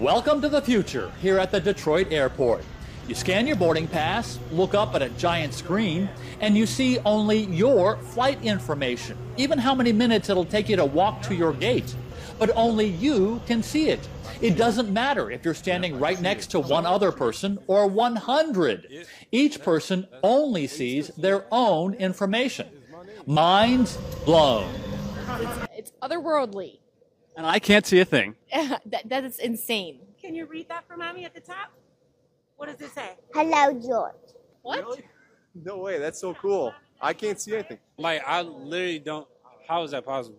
Welcome to the future here at the Detroit airport. You scan your boarding pass, look up at a giant screen, and you see only your flight information, even how many minutes it'll take you to walk to your gate. But only you can see it. It doesn't matter if you're standing right next to one other person or 100. Each person only sees their own information. Minds blown. It's, otherworldly. And I can't see a thing. that, that is insane. Can you read that for mommy at the top? What does it say? Hello, George. What? No way, that's so cool. I can't see anything. Like I literally don't. How is that possible?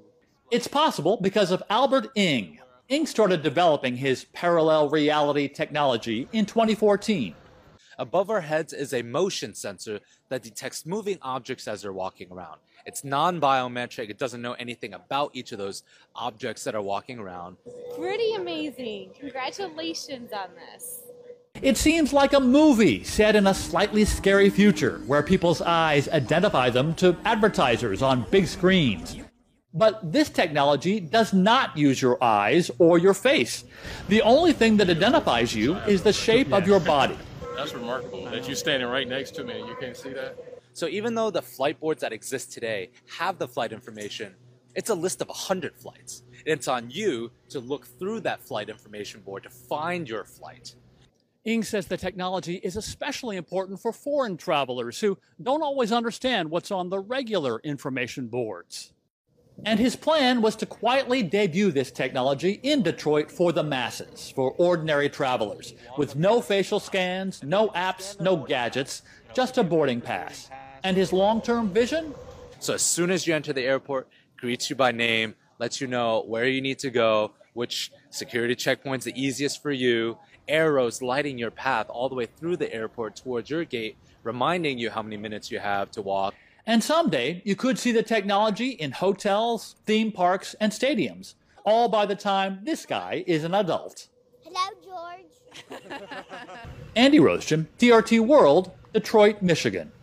It's possible because of Albert Ng. Ng started developing his parallel reality technology in 2014. Above our heads is a motion sensor that detects moving objects as they're walking around. It's non biometric, it doesn't know anything about each of those objects that are walking around. Pretty amazing. Congratulations on this. It seems like a movie set in a slightly scary future where people's eyes identify them to advertisers on big screens. But this technology does not use your eyes or your face. The only thing that identifies you is the shape of your body. That's remarkable that you're standing right next to me and you can't see that. So even though the flight boards that exist today have the flight information, it's a list of 100 flights. It's on you to look through that flight information board to find your flight. Ng says the technology is especially important for foreign travelers who don't always understand what's on the regular information boards. And his plan was to quietly debut this technology in Detroit for the masses, for ordinary travelers, with no facial scans, no apps, no gadgets, just a boarding pass. And his long term vision? So as soon as you enter the airport, greets you by name, lets you know where you need to go, which security checkpoint's the easiest for you, arrows lighting your path all the way through the airport towards your gate, reminding you how many minutes you have to walk. And someday you could see the technology in hotels, theme parks, and stadiums, all by the time this guy is an adult. Hello, George. Andy Roesgen, TRT World, Detroit, Michigan.